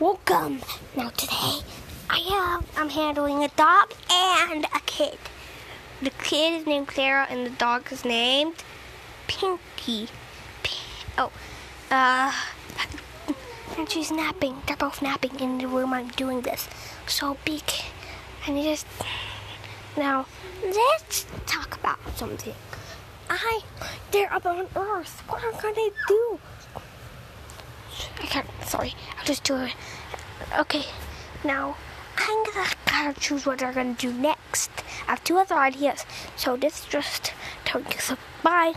welcome. Now today, I have I'm handling a dog and a kid. The kid is named Clara, and the dog is named Pinky. P- oh, uh, and she's napping. They're both napping in the room I'm doing this. So big, and just now let's talk about something. I they're up on Earth. What are gonna do? Can't. Sorry, I'll just do it. Okay, now I'm gonna gotta choose what I'm gonna do next. I have two other ideas, so this is just telling you so. Bye.